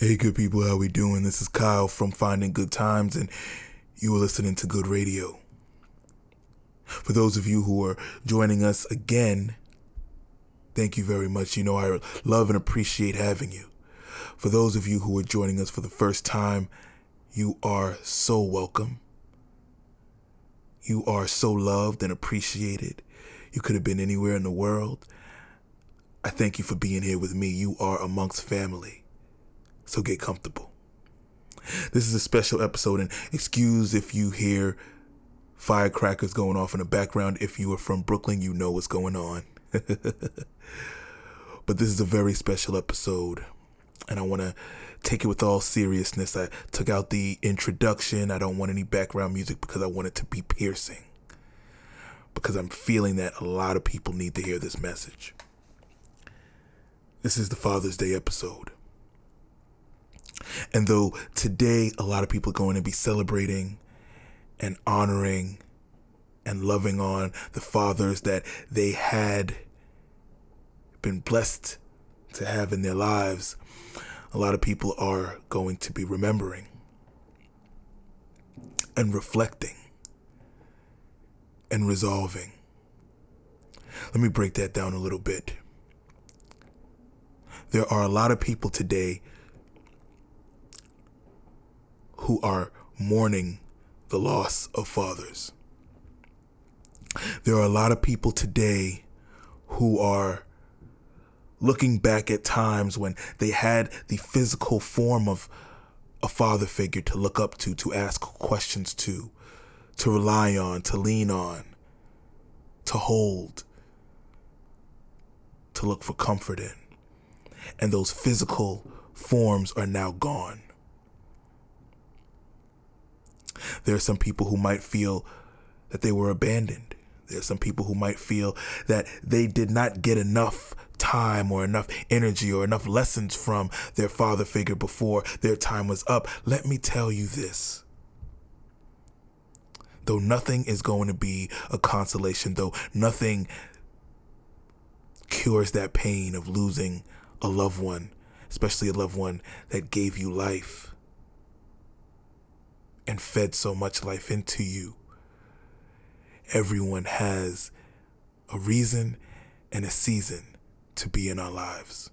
Hey, good people, how we doing? This is Kyle from Finding Good Times, and you are listening to Good Radio. For those of you who are joining us again, thank you very much. You know, I love and appreciate having you. For those of you who are joining us for the first time, you are so welcome. You are so loved and appreciated. You could have been anywhere in the world. I thank you for being here with me. You are amongst family so get comfortable. This is a special episode, and excuse if you hear firecrackers going off in the background. If you are from Brooklyn, you know what's going on. but this is a very special episode, and I want to take it with all seriousness. I took out the introduction. I don't want any background music because I want it to be piercing. Because I'm feeling that a lot of people need to hear this message. This is the Father's Day episode. And though today a lot of people are going to be celebrating and honoring and loving on the fathers that they had been blessed to have in their lives, a lot of people are going to be remembering and reflecting and resolving. Let me break that down a little bit. There are a lot of people today who are mourning the loss of fathers. There are a lot of people today who are looking back at times when they had the physical form of a father figure to look up to, to ask questions to, to rely on, to lean on, to hold, to look for comfort in. And those physical forms are now gone. There are some people who might feel that they were abandoned. There are some people who might feel that they did not get enough time or enough energy or enough lessons from their father figure before their time was up. Let me tell you this. Though nothing is going to be a consolation, though nothing cures that pain of losing a loved one, especially a loved one that gave you life and fed so much life into you. Everyone has a reason and a season to be in our lives.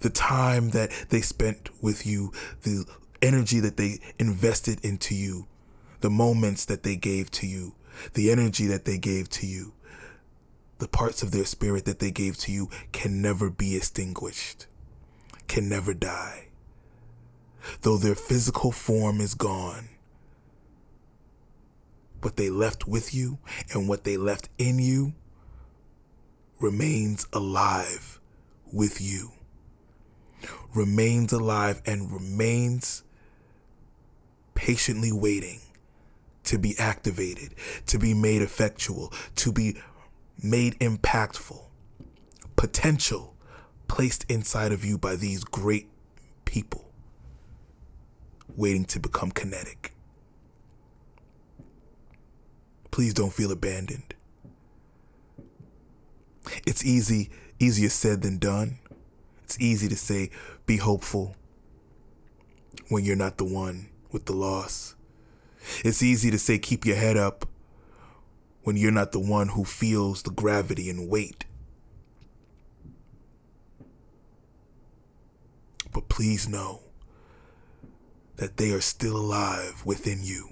The time that they spent with you, the energy that they invested into you, the moments that they gave to you, the energy that they gave to you, the parts of their spirit that they gave to you can never be extinguished, can never die though their physical form is gone. What they left with you and what they left in you remains alive with you. Remains alive and remains patiently waiting to be activated, to be made effectual, to be made impactful. Potential placed inside of you by these great people waiting to become kinetic. Please don't feel abandoned. It's easy, easier said than done. It's easy to say, be hopeful when you're not the one with the loss. It's easy to say, keep your head up when you're not the one who feels the gravity and weight. But please know that they are still alive within you.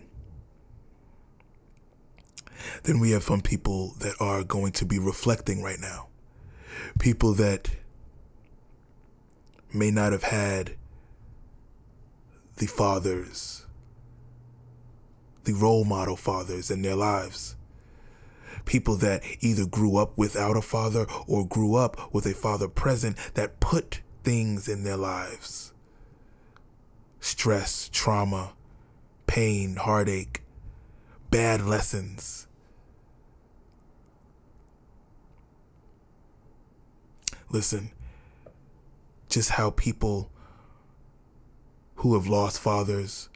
Then we have some people that are going to be reflecting right now. People that may not have had the fathers, the role model fathers in their lives. People that either grew up without a father or grew up with a father present that put things in their lives stress, trauma, pain, heartache, bad lessons. Listen, just how people who have lost fathers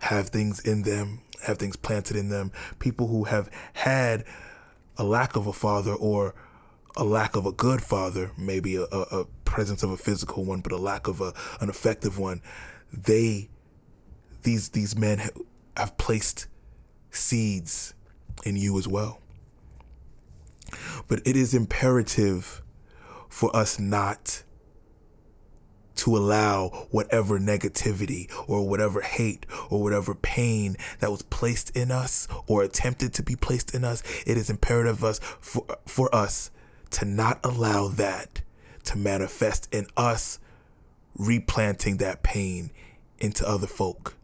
have things in them, have things planted in them, people who have had a lack of a father or a lack of a good father, maybe a, a, a presence of a physical one, but a lack of a, an effective one, they, these, these men have placed seeds in you as well. But it is imperative for us not to allow whatever negativity or whatever hate or whatever pain that was placed in us or attempted to be placed in us it is imperative us for, for us to not allow that to manifest in us replanting that pain into other folk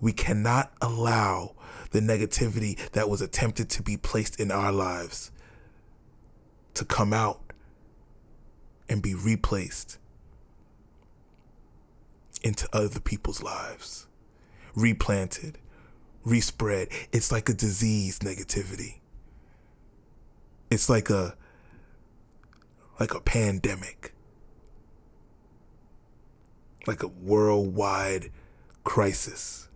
we cannot allow the negativity that was attempted to be placed in our lives to come out and be replaced into other people's lives, replanted, respread. It's like a disease negativity. It's like a like a pandemic. Like a worldwide crisis.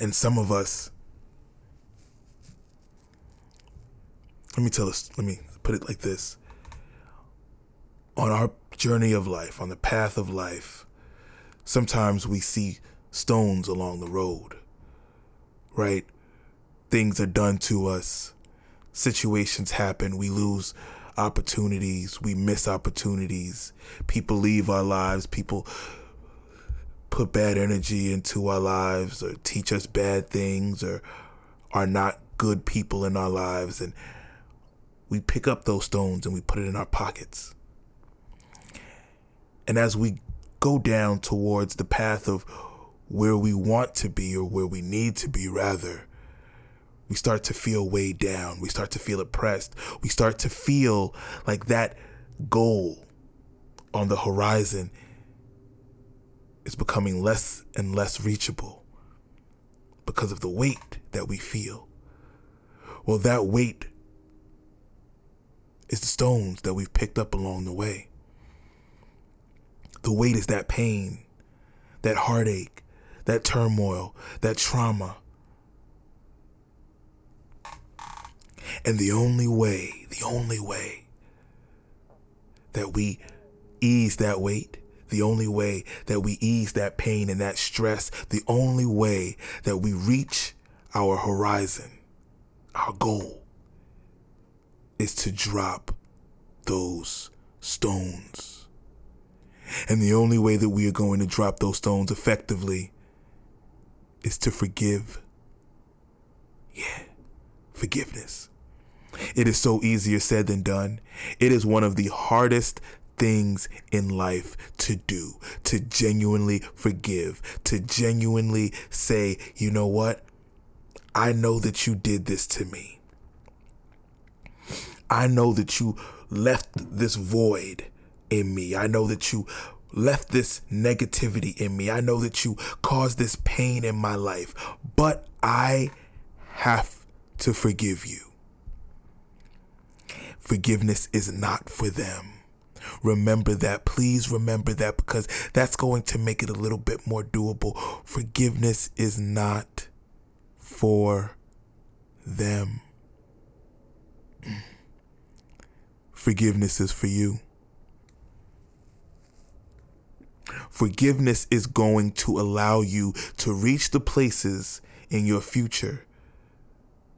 And some of us let me tell us let me put it like this on our journey of life, on the path of life, sometimes we see stones along the road, right? Things are done to us, situations happen, we lose opportunities, we miss opportunities, people leave our lives, people put bad energy into our lives or teach us bad things or are not good people in our lives and we pick up those stones and we put it in our pockets. And as we go down towards the path of where we want to be or where we need to be, rather, we start to feel weighed down. We start to feel oppressed. We start to feel like that goal on the horizon is becoming less and less reachable because of the weight that we feel. Well, that weight is the stones that we've picked up along the way. The weight is that pain, that heartache, that turmoil, that trauma. And the only way, the only way that we ease that weight, the only way that we ease that pain and that stress, the only way that we reach our horizon, our goal, is to drop those stones. And the only way that we are going to drop those stones effectively is to forgive. Yeah, forgiveness. It is so easier said than done. It is one of the hardest things in life to do, to genuinely forgive, to genuinely say, you know what? I know that you did this to me. I know that you left this void in me. I know that you left this negativity in me. I know that you caused this pain in my life, but I have to forgive you. Forgiveness is not for them. Remember that. Please remember that because that's going to make it a little bit more doable. Forgiveness is not for them. Forgiveness is for you. Forgiveness is going to allow you to reach the places in your future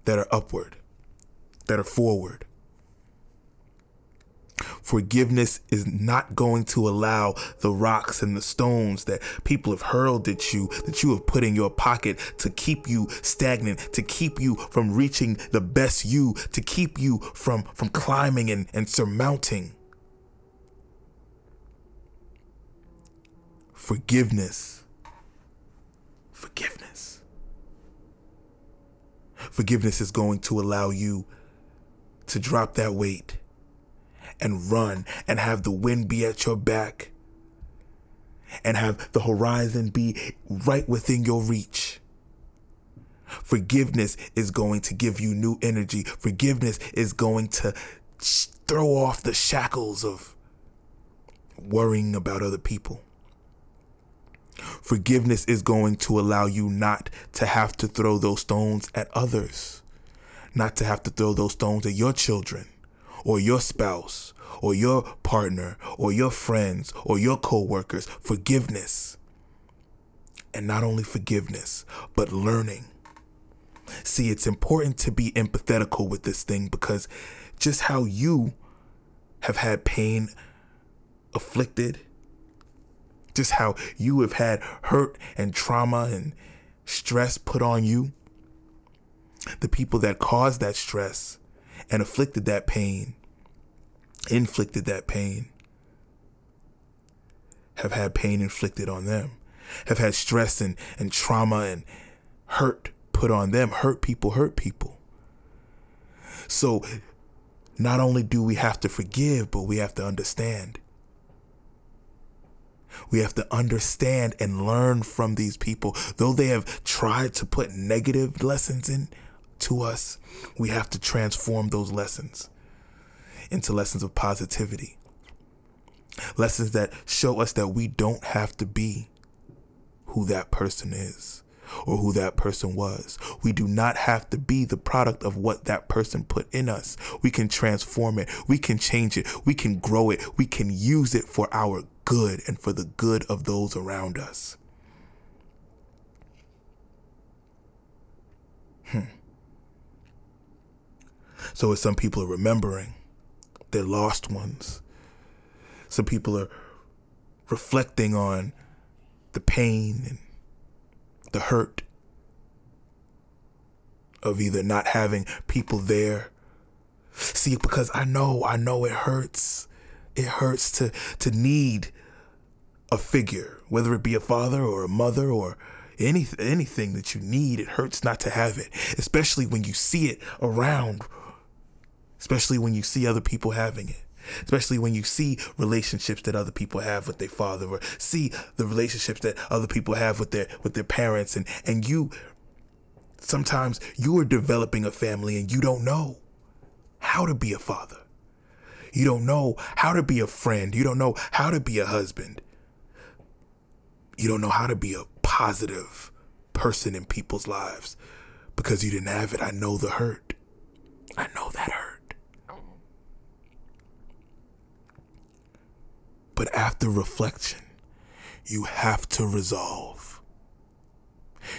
that are upward, that are forward. Forgiveness is not going to allow the rocks and the stones that people have hurled at you, that you have put in your pocket to keep you stagnant, to keep you from reaching the best you, to keep you from, from climbing and, and surmounting. Forgiveness. Forgiveness. Forgiveness is going to allow you to drop that weight and run and have the wind be at your back and have the horizon be right within your reach. Forgiveness is going to give you new energy. Forgiveness is going to throw off the shackles of worrying about other people. Forgiveness is going to allow you not to have to throw those stones at others, not to have to throw those stones at your children or your spouse or your partner or your friends or your coworkers. Forgiveness. And not only forgiveness, but learning. See, it's important to be empathetical with this thing because just how you have had pain afflicted, just how you have had hurt and trauma and stress put on you, the people that caused that stress and afflicted that pain, inflicted that pain, have had pain inflicted on them, have had stress and, and trauma and hurt put on them. Hurt people hurt people. So not only do we have to forgive, but we have to understand. We have to understand and learn from these people. Though they have tried to put negative lessons in to us, we have to transform those lessons into lessons of positivity. Lessons that show us that we don't have to be who that person is or who that person was. We do not have to be the product of what that person put in us. We can transform it. We can change it. We can grow it. We can use it for our good and for the good of those around us. Hmm. So, as some people are remembering their lost ones, some people are reflecting on the pain and the hurt of either not having people there. See, because I know, I know it hurts. It hurts to to need a figure, whether it be a father or a mother or any anything that you need. It hurts not to have it, especially when you see it around. Especially when you see other people having it. Especially when you see relationships that other people have with their father or see the relationships that other people have with their with their parents. And and you sometimes you are developing a family and you don't know how to be a father. You don't know how to be a friend. You don't know how to be a husband. You don't know how to be a positive person in people's lives because you didn't have it. I know the hurt. I know that hurt But after reflection, you have to resolve.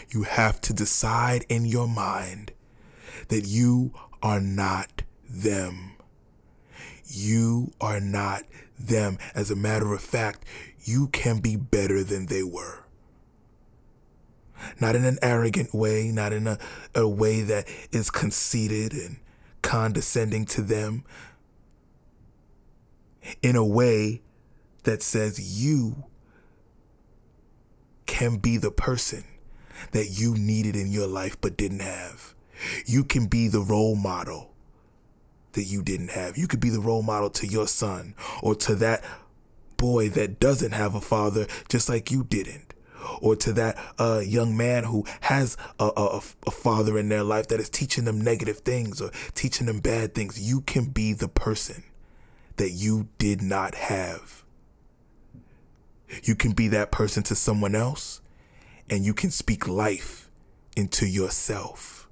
You have to decide in your mind that you are not them. You are not them. As a matter of fact, you can be better than they were. Not in an arrogant way, not in a, a way that is conceited and condescending to them. In a way that says you can be the person that you needed in your life but didn't have. You can be the role model that you didn't have. You could be the role model to your son or to that boy that doesn't have a father just like you didn't. Or to that uh, young man who has a, a, a father in their life that is teaching them negative things or teaching them bad things. You can be the person that you did not have. You can be that person to someone else and you can speak life into yourself.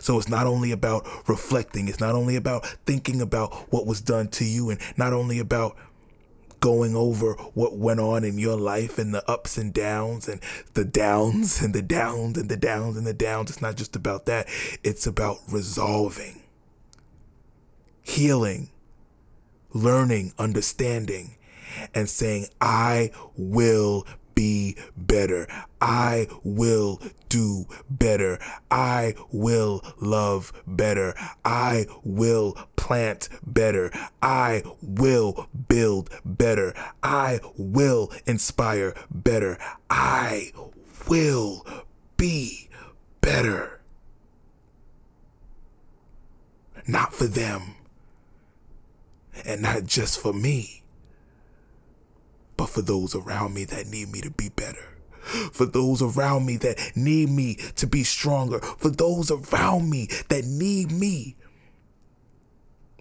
So it's not only about reflecting, it's not only about thinking about what was done to you and not only about going over what went on in your life and the ups and downs and the downs and the downs and the downs and the downs. It's not just about that. It's about resolving, healing, learning, understanding, and saying, I will be better. I will do better. I will love better. I will plant better. I will build better. I will inspire better. I will be better. Not for them, and not just for me but for those around me that need me to be better. For those around me that need me to be stronger. For those around me that need me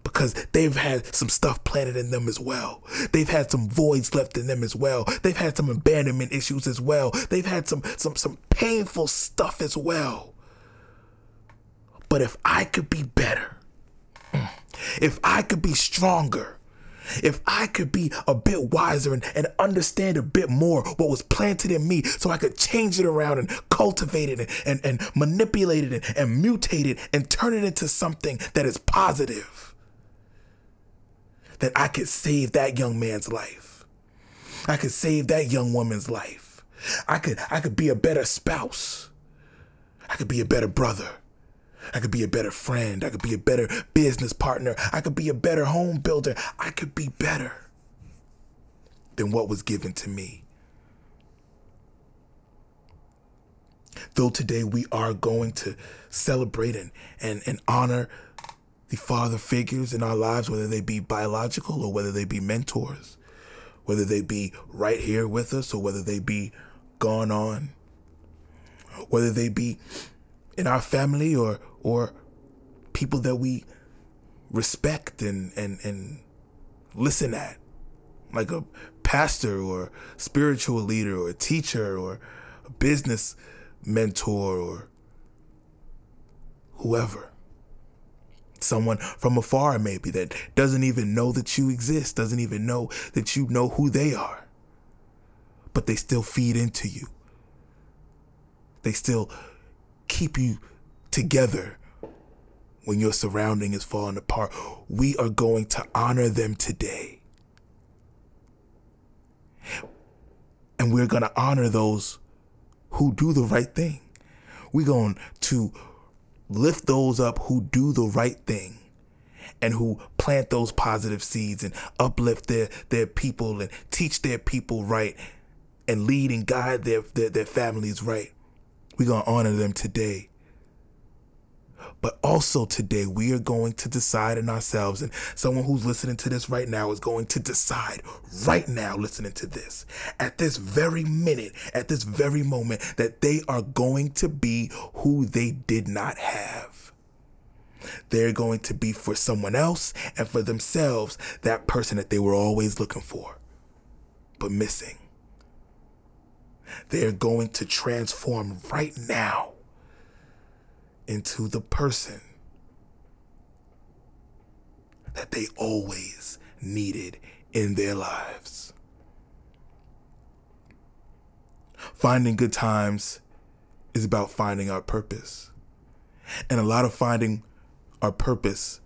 because they've had some stuff planted in them as well. They've had some voids left in them as well. They've had some abandonment issues as well. They've had some some some painful stuff as well. But if I could be better, if I could be stronger, if I could be a bit wiser and, and understand a bit more what was planted in me so I could change it around and cultivate it and, and, and manipulate it and, and mutate it and turn it into something that is positive, that I could save that young man's life. I could save that young woman's life. I could I could be a better spouse. I could be a better brother. I could be a better friend. I could be a better business partner. I could be a better home builder. I could be better than what was given to me. Though today we are going to celebrate and, and, and honor the father figures in our lives, whether they be biological or whether they be mentors, whether they be right here with us or whether they be gone on, whether they be in our family or or people that we respect and and and listen at like a pastor or spiritual leader or a teacher or a business mentor or whoever. Someone from afar maybe that doesn't even know that you exist doesn't even know that you know who they are but they still feed into you. They still keep you together when your surrounding is falling apart. We are going to honor them today. And we're going to honor those who do the right thing. We're going to lift those up who do the right thing and who plant those positive seeds and uplift their, their people and teach their people right and lead and guide their, their, their families right. We're going to honor them today. But also today, we are going to decide in ourselves, and someone who's listening to this right now is going to decide right now, listening to this, at this very minute, at this very moment, that they are going to be who they did not have. They're going to be for someone else and for themselves that person that they were always looking for, but missing. They're going to transform right now into the person that they always needed in their lives. Finding good times is about finding our purpose. And a lot of finding our purpose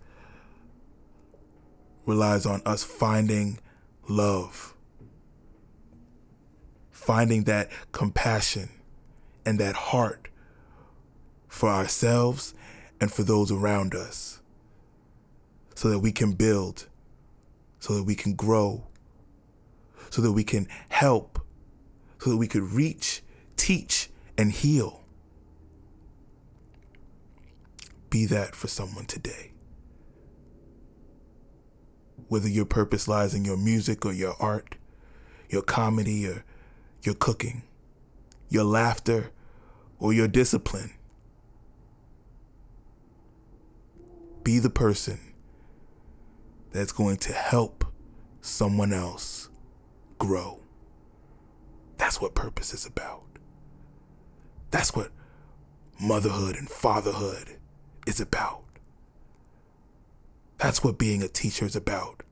relies on us finding love, finding that compassion and that heart for ourselves and for those around us so that we can build, so that we can grow, so that we can help, so that we could reach, teach, and heal. Be that for someone today. Whether your purpose lies in your music or your art, your comedy or your cooking, your laughter or your discipline, be the person that's going to help someone else grow. That's what purpose is about. That's what motherhood and fatherhood is about. That's what being a teacher is about.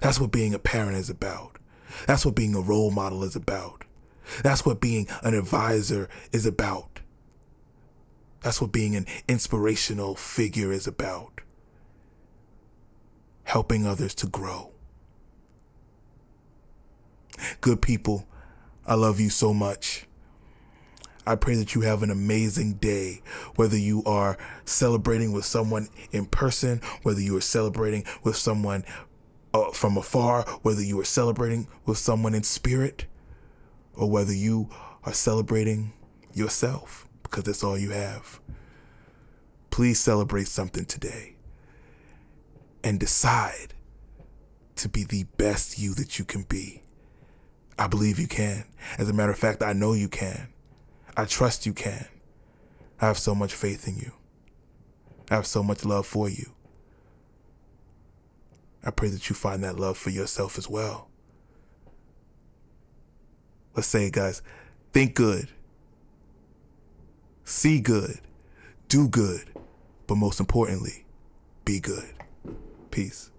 That's what being a parent is about. That's what being a role model is about. That's what being an advisor is about. That's what being an inspirational figure is about helping others to grow. Good people, I love you so much. I pray that you have an amazing day, whether you are celebrating with someone in person, whether you are celebrating with someone uh, from afar, whether you are celebrating with someone in spirit, or whether you are celebrating yourself because that's all you have. Please celebrate something today and decide to be the best you that you can be. I believe you can. As a matter of fact, I know you can. I trust you can. I have so much faith in you. I have so much love for you. I pray that you find that love for yourself as well. Let's say it, guys. Think good. See good. Do good. but most importantly, be good. Peace.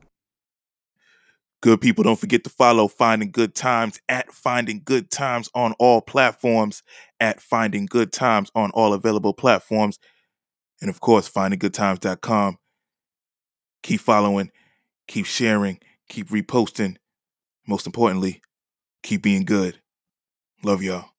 Good people, don't forget to follow Finding Good Times at Finding Good Times on all platforms, at Finding Good Times on all available platforms, and of course, findinggoodtimes.com. Keep following, keep sharing, keep reposting. Most importantly, keep being good. Love y'all.